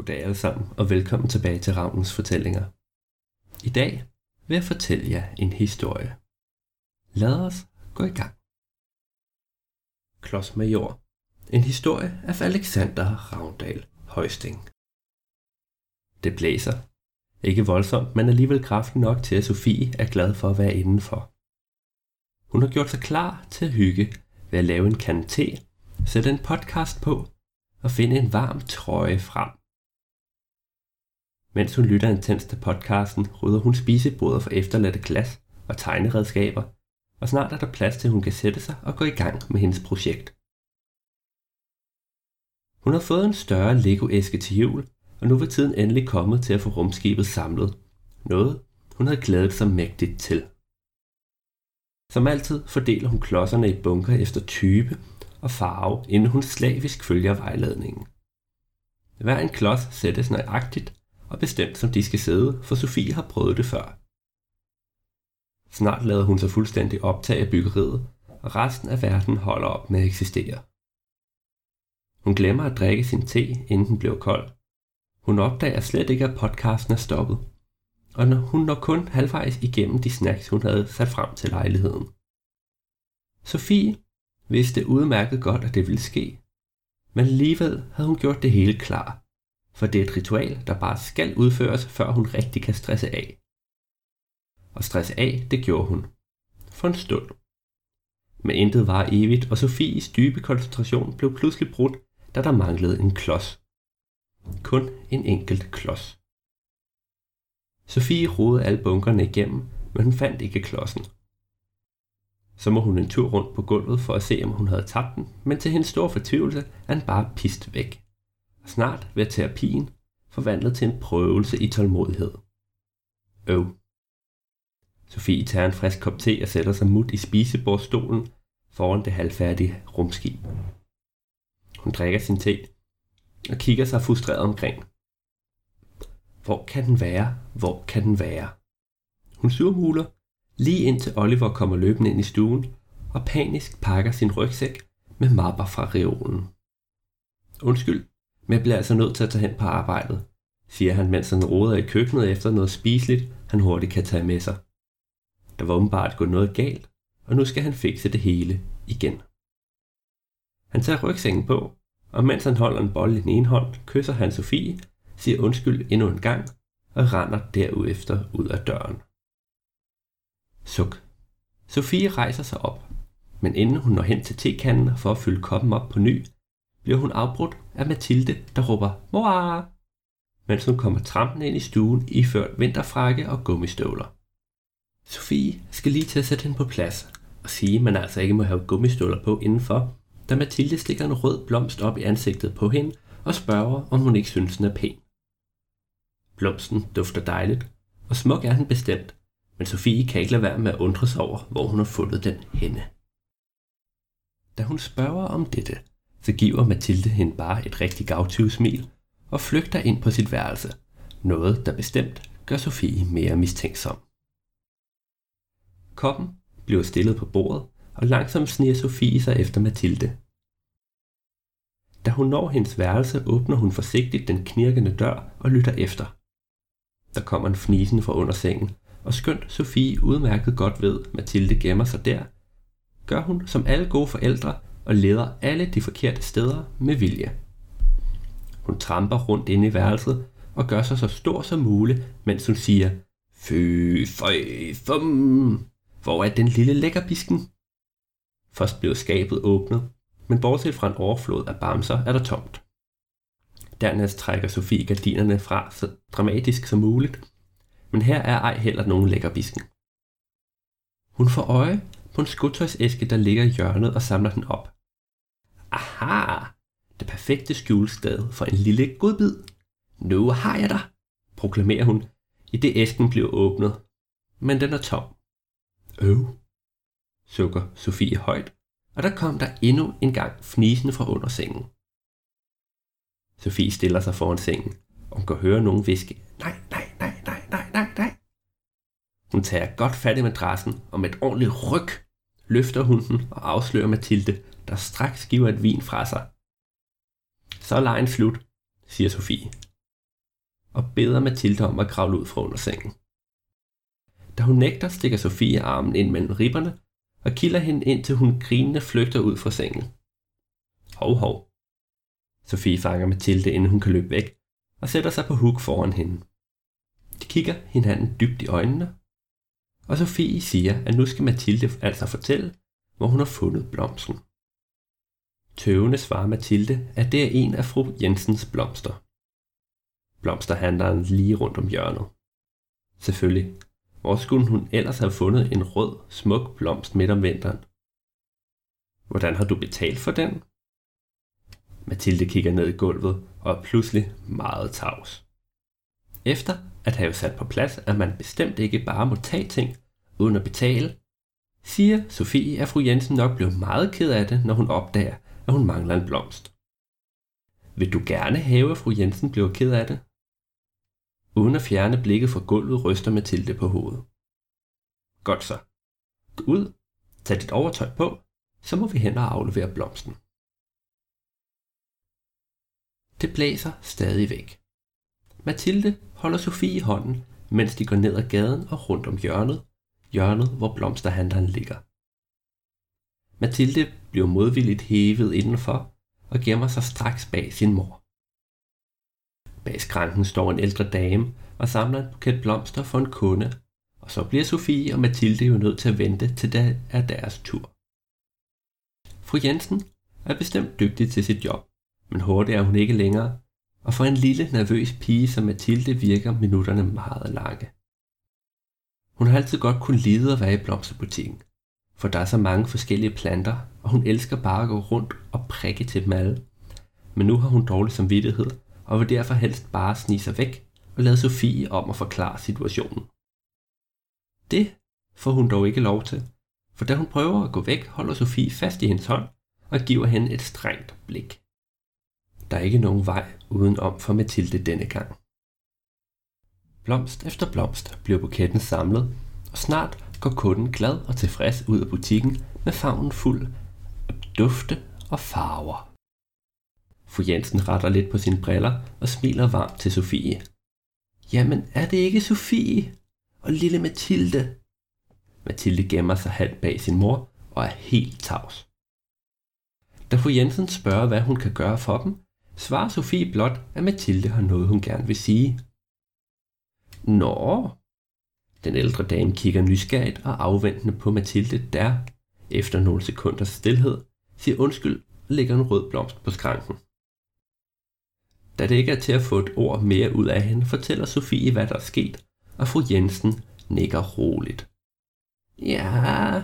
Goddag alle sammen, og velkommen tilbage til Ravnens Fortællinger. I dag vil jeg fortælle jer en historie. Lad os gå i gang. Klods Major. En historie af Alexander Ravndal Højsting. Det blæser. Ikke voldsomt, men alligevel kraften nok til, at Sofie er glad for at være indenfor. Hun har gjort sig klar til at hygge ved at lave en kande te, sætte en podcast på og finde en varm trøje frem. Mens hun lytter intens til podcasten, rydder hun spisebordet for efterladte glas og tegneredskaber, og snart er der plads til, at hun kan sætte sig og gå i gang med hendes projekt. Hun har fået en større Lego-æske til jul, og nu var tiden endelig kommet til at få rumskibet samlet. Noget, hun havde glædet sig mægtigt til. Som altid fordeler hun klodserne i bunker efter type og farve, inden hun slavisk følger vejledningen. Hver en klods sættes nøjagtigt og bestemt som de skal sidde, for Sofie har prøvet det før. Snart lader hun sig fuldstændig optage af byggeriet, og resten af verden holder op med at eksistere. Hun glemmer at drikke sin te, inden den blev kold. Hun opdager slet ikke, at podcasten er stoppet, og når hun når kun halvvejs igennem de snacks, hun havde sat frem til lejligheden. Sofie vidste udmærket godt, at det ville ske, men alligevel havde hun gjort det hele klar, for det er et ritual, der bare skal udføres, før hun rigtig kan stresse af. Og stresse af, det gjorde hun. For en stund. Men intet var evigt, og Sofies dybe koncentration blev pludselig brudt, da der manglede en klods. Kun en enkelt klods. Sofie rodede alle bunkerne igennem, men hun fandt ikke klodsen. Så må hun en tur rundt på gulvet for at se, om hun havde tabt den, men til hendes store fortvivlelse er den bare pist væk. Og snart vil terapien forvandlet til en prøvelse i tålmodighed. Øv. Sofie tager en frisk kop te og sætter sig mut i spisebordstolen foran det halvfærdige rumskib. Hun drikker sin te og kigger sig frustreret omkring. Hvor kan den være? Hvor kan den være? Hun surmuler, lige indtil Oliver kommer løbende ind i stuen og panisk pakker sin rygsæk med mapper fra reolen. Undskyld, men jeg bliver altså nødt til at tage hen på arbejdet, siger han, mens han roder i køkkenet efter noget spiseligt, han hurtigt kan tage med sig. Der var åbenbart gået noget galt, og nu skal han fikse det hele igen. Han tager rygsækken på, og mens han holder en bold i den ene hånd, kysser han Sofie, siger undskyld endnu en gang, og render derefter ud af døren. Suk. Sofie rejser sig op, men inden hun når hen til tekanden for at fylde koppen op på ny, bliver hun afbrudt af Mathilde, der råber Mor! mens hun kommer trampende ind i stuen iført vinterfrakke og gummistøvler. Sofie skal lige til at sætte hende på plads og sige, at man altså ikke må have gummistøvler på indenfor, da Mathilde stikker en rød blomst op i ansigtet på hende og spørger, om hun ikke synes, den er pæn. Blomsten dufter dejligt, og smuk er den bestemt, men Sofie kan ikke lade være med at undre sig over, hvor hun har fundet den henne. Da hun spørger om dette, så giver Mathilde hende bare et rigtig gavtyve smil og flygter ind på sit værelse. Noget, der bestemt gør Sofie mere mistænksom. Koppen bliver stillet på bordet, og langsomt sniger Sofie sig efter Mathilde. Da hun når hendes værelse, åbner hun forsigtigt den knirkende dør og lytter efter. Der kommer en fnisen fra under sengen, og skønt Sofie udmærket godt ved, Mathilde gemmer sig der, gør hun som alle gode forældre og leder alle de forkerte steder med vilje. Hun tramper rundt inde i værelset og gør sig så stor som muligt, mens hun siger, Fy, føj, fum. Hvor er den lille lækkerbisken? Først blev skabet åbnet, men bortset fra en overflod af bamser er der tomt. Dernæst trækker Sofie gardinerne fra så dramatisk som muligt, men her er ej heller nogen lækkerbisken. Hun får øje på en skotøjsæske, der ligger i hjørnet og samler den op. Aha! Det perfekte skjulested for en lille godbid. Nu har jeg dig, proklamerer hun, i det æsken bliver åbnet. Men den er tom. Øv, sukker Sofie højt, og der kom der endnu en gang fnisen fra under sengen. Sofie stiller sig foran sengen, og hun kan høre nogen viske, nej, nej, nej, nej, nej, nej, nej. Hun tager godt fat i madrassen, og med et ordentligt ryg løfter hun den og afslører Mathilde, der straks giver et vin fra sig. Så er lejen slut, siger Sofie. og beder Mathilde om at kravle ud fra under sengen. Da hun nægter, stikker Sofie armen ind mellem ribberne og kilder hende ind til hun grinende flygter ud fra sengen. Hov, hov. Sofie fanger Mathilde, inden hun kan løbe væk, og sætter sig på huk foran hende. De kigger hinanden dybt i øjnene, og Sofie siger, at nu skal Mathilde altså fortælle, hvor hun har fundet blomsten. Tøvende svarer Mathilde, at det er en af fru Jensens blomster. Blomsterhandleren lige rundt om hjørnet. Selvfølgelig. Hvor skulle hun ellers have fundet en rød, smuk blomst midt om vinteren? Hvordan har du betalt for den? Mathilde kigger ned i gulvet og er pludselig meget tavs. Efter at have sat på plads, at man bestemt ikke bare må tage ting uden at betale, siger Sofie, at fru Jensen nok blev meget ked af det, når hun opdager, at hun mangler en blomst. Vil du gerne have, at fru Jensen bliver ked af det? Uden at fjerne blikket fra gulvet, ryster Mathilde på hovedet. Godt så. Gå ud, tag dit overtøj på, så må vi hen og aflevere blomsten. Det blæser stadig væk. Mathilde holder Sofie i hånden, mens de går ned ad gaden og rundt om hjørnet, hjørnet, hvor blomsterhandleren ligger. Mathilde bliver modvilligt hævet indenfor og gemmer sig straks bag sin mor. Bag skranken står en ældre dame og samler en buket blomster for en kunde, og så bliver Sofie og Mathilde jo nødt til at vente til det er deres tur. Fru Jensen er bestemt dygtig til sit job, men hurtigt er hun ikke længere, og for en lille nervøs pige som Mathilde virker minutterne meget lange. Hun har altid godt kunne lide at være i blomsterbutikken, for der er så mange forskellige planter, og hun elsker bare at gå rundt og prikke til dem alle. Men nu har hun dårlig samvittighed, og vil derfor helst bare snige sig væk og lade Sofie om at forklare situationen. Det får hun dog ikke lov til, for da hun prøver at gå væk, holder Sofie fast i hendes hånd og giver hende et strengt blik. Der er ikke nogen vej udenom for Mathilde denne gang. Blomst efter blomst bliver buketten samlet, og snart går kunden glad og tilfreds ud af butikken med favnen fuld af dufte og farver. Fru Jensen retter lidt på sine briller og smiler varmt til Sofie. Jamen, er det ikke Sofie? Og lille Mathilde? Mathilde gemmer sig halvt bag sin mor og er helt tavs. Da fru Jensen spørger, hvad hun kan gøre for dem, svarer Sofie blot, at Mathilde har noget, hun gerne vil sige. Nå, den ældre dame kigger nysgerrigt og afventende på Mathilde, der, efter nogle sekunders stillhed, siger undskyld og lægger en rød blomst på skranken. Da det ikke er til at få et ord mere ud af hende, fortæller Sofie, hvad der er sket, og fru Jensen nikker roligt. Ja,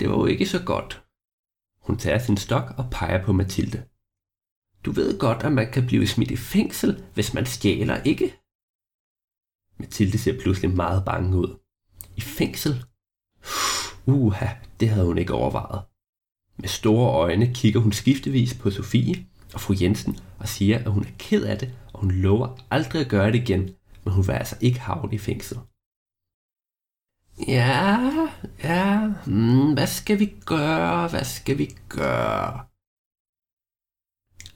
det var jo ikke så godt. Hun tager sin stok og peger på Mathilde. Du ved godt, at man kan blive smidt i fængsel, hvis man stjæler, ikke? Mathilde ser pludselig meget bange ud. I fængsel? Uha, det havde hun ikke overvejet. Med store øjne kigger hun skiftevis på Sofie og fru Jensen og siger, at hun er ked af det, og hun lover aldrig at gøre det igen, men hun vil altså ikke havne i fængsel. Ja, ja, hmm, hvad skal vi gøre, hvad skal vi gøre?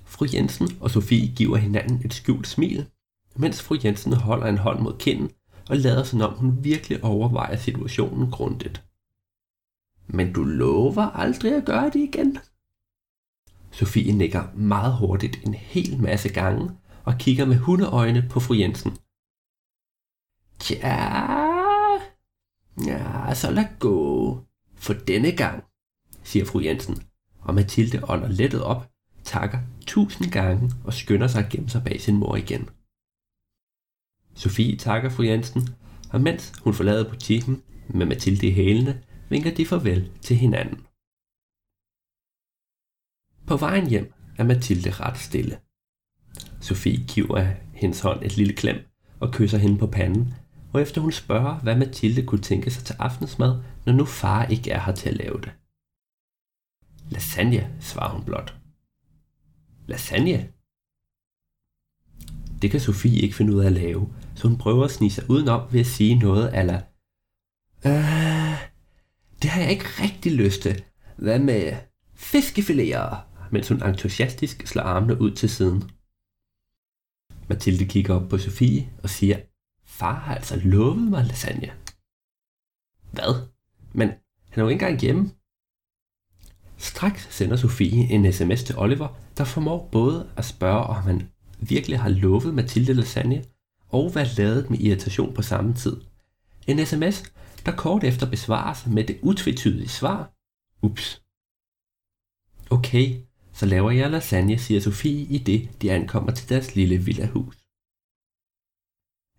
Fru Jensen og Sofie giver hinanden et skjult smil, mens fru Jensen holder en hånd mod kinden og lader som om hun virkelig overvejer situationen grundigt. Men du lover aldrig at gøre det igen? Sofie nikker meget hurtigt en hel masse gange og kigger med hundeøjne på fru Jensen. Tja, ja, så lad gå. For denne gang, siger fru Jensen, og Mathilde ånder lettet op, takker tusind gange og skynder sig at gemme sig bag sin mor igen. Sofie takker fru Jensen, og mens hun forlader butikken med Mathilde i hælene, vinker de farvel til hinanden. På vejen hjem er Mathilde ret stille. Sofie giver hendes hånd et lille klem og kysser hende på panden, og efter hun spørger, hvad Mathilde kunne tænke sig til aftensmad, når nu far ikke er her til at lave det. Lasagne, svarer hun blot. Lasagne? Det kan Sofie ikke finde ud af at lave, så hun prøver at snige sig udenom ved at sige noget ala øh, det har jeg ikke rigtig lyst til. Hvad med fiskefiléer? Mens hun entusiastisk slår armene ud til siden. Mathilde kigger op på Sofie og siger, far har altså lovet mig lasagne. Hvad? Men han er jo ikke engang hjemme. Straks sender Sofie en sms til Oliver, der formår både at spørge, om han virkelig har lovet Mathilde lasagne, og være lavet med irritation på samme tid. En sms, der kort efter besvares med det utvetydige svar. Ups. Okay, så laver jeg lasagne, siger Sofie i det, de ankommer til deres lille villahus.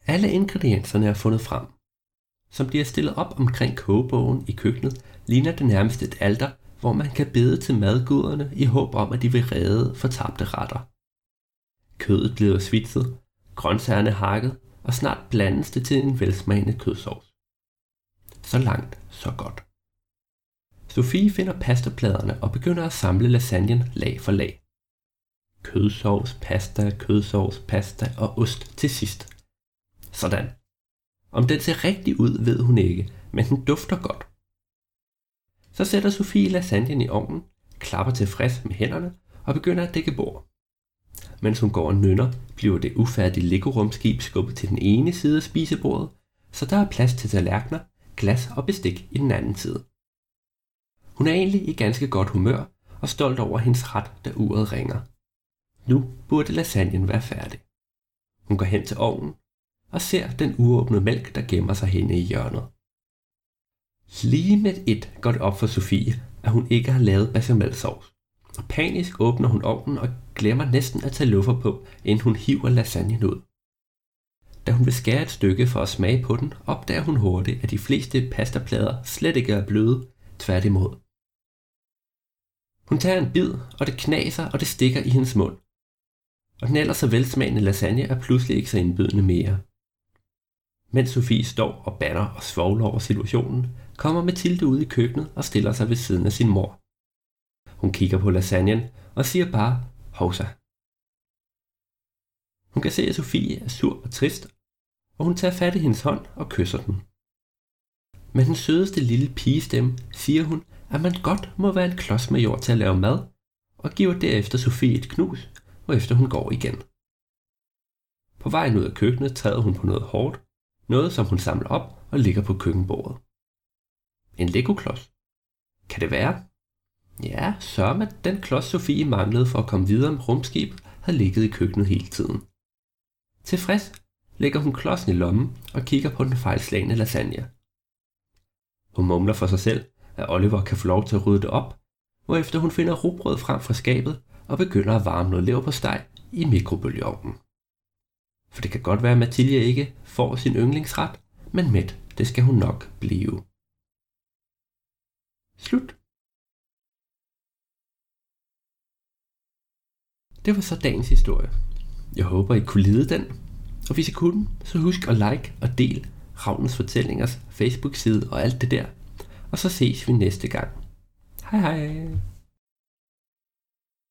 Alle ingredienserne er fundet frem. Som de er stillet op omkring kogebogen i køkkenet, ligner det nærmest et alter, hvor man kan bede til madguderne i håb om, at de vil redde fortabte retter. Kødet bliver svitset, grøntsagerne hakket, og snart blandes det til en velsmagende kødsovs. Så langt, så godt. Sofie finder pastapladerne og begynder at samle lasagnen lag for lag. Kødsovs, pasta, kødsovs, pasta og ost til sidst. Sådan. Om den ser rigtig ud, ved hun ikke, men den dufter godt. Så sætter Sofie lasagnen i ovnen, klapper tilfreds med hænderne og begynder at dække bord. Mens hun går og nynner, bliver det ufærdige legorumskib skubbet til den ene side af spisebordet, så der er plads til tallerkener, glas og bestik i den anden side. Hun er egentlig i ganske godt humør og stolt over hendes ret, da uret ringer. Nu burde lasagnen være færdig. Hun går hen til ovnen og ser den uåbnede mælk, der gemmer sig henne i hjørnet. Lige med et går det op for Sofie, at hun ikke har lavet bechamelsauce. Og panisk åbner hun ovnen og glemmer næsten at tage luffer på, inden hun hiver lasagnen ud. Da hun vil skære et stykke for at smage på den, opdager hun hurtigt, at de fleste pastaplader slet ikke er bløde, tværtimod. Hun tager en bid, og det knaser, og det stikker i hendes mund. Og den ellers så velsmagende lasagne er pludselig ikke så indbydende mere. Mens Sofie står og banner og svogler over situationen, kommer Mathilde ud i køkkenet og stiller sig ved siden af sin mor. Hun kigger på lasagnen og siger bare, hovsa. Hun kan se, at Sofie er sur og trist, og hun tager fat i hendes hånd og kysser den. Med den sødeste lille pigestemme siger hun, at man godt må være en klods med jord til at lave mad, og giver derefter Sofie et knus, efter hun går igen. På vejen ud af køkkenet træder hun på noget hårdt, noget som hun samler op og ligger på køkkenbordet. En Lego-klods. Kan det være? Ja, sørme at den klods Sofie manglede for at komme videre med rumskib, havde ligget i køkkenet hele tiden. Tilfreds lægger hun klodsen i lommen og kigger på den fejlslagende lasagne. Hun mumler for sig selv, at Oliver kan få lov til at rydde det op, hvorefter hun finder rugbrød frem fra skabet og begynder at varme noget lever på steg i mikrobølgeovnen. For det kan godt være, at Mathilde ikke får sin yndlingsret, men med det skal hun nok blive. Slut. Det var så dagens historie. Jeg håber, I kunne lide den. Og hvis I kunne, så husk at like og del Ravnens Fortællingers Facebook-side og alt det der. Og så ses vi næste gang. Hej hej!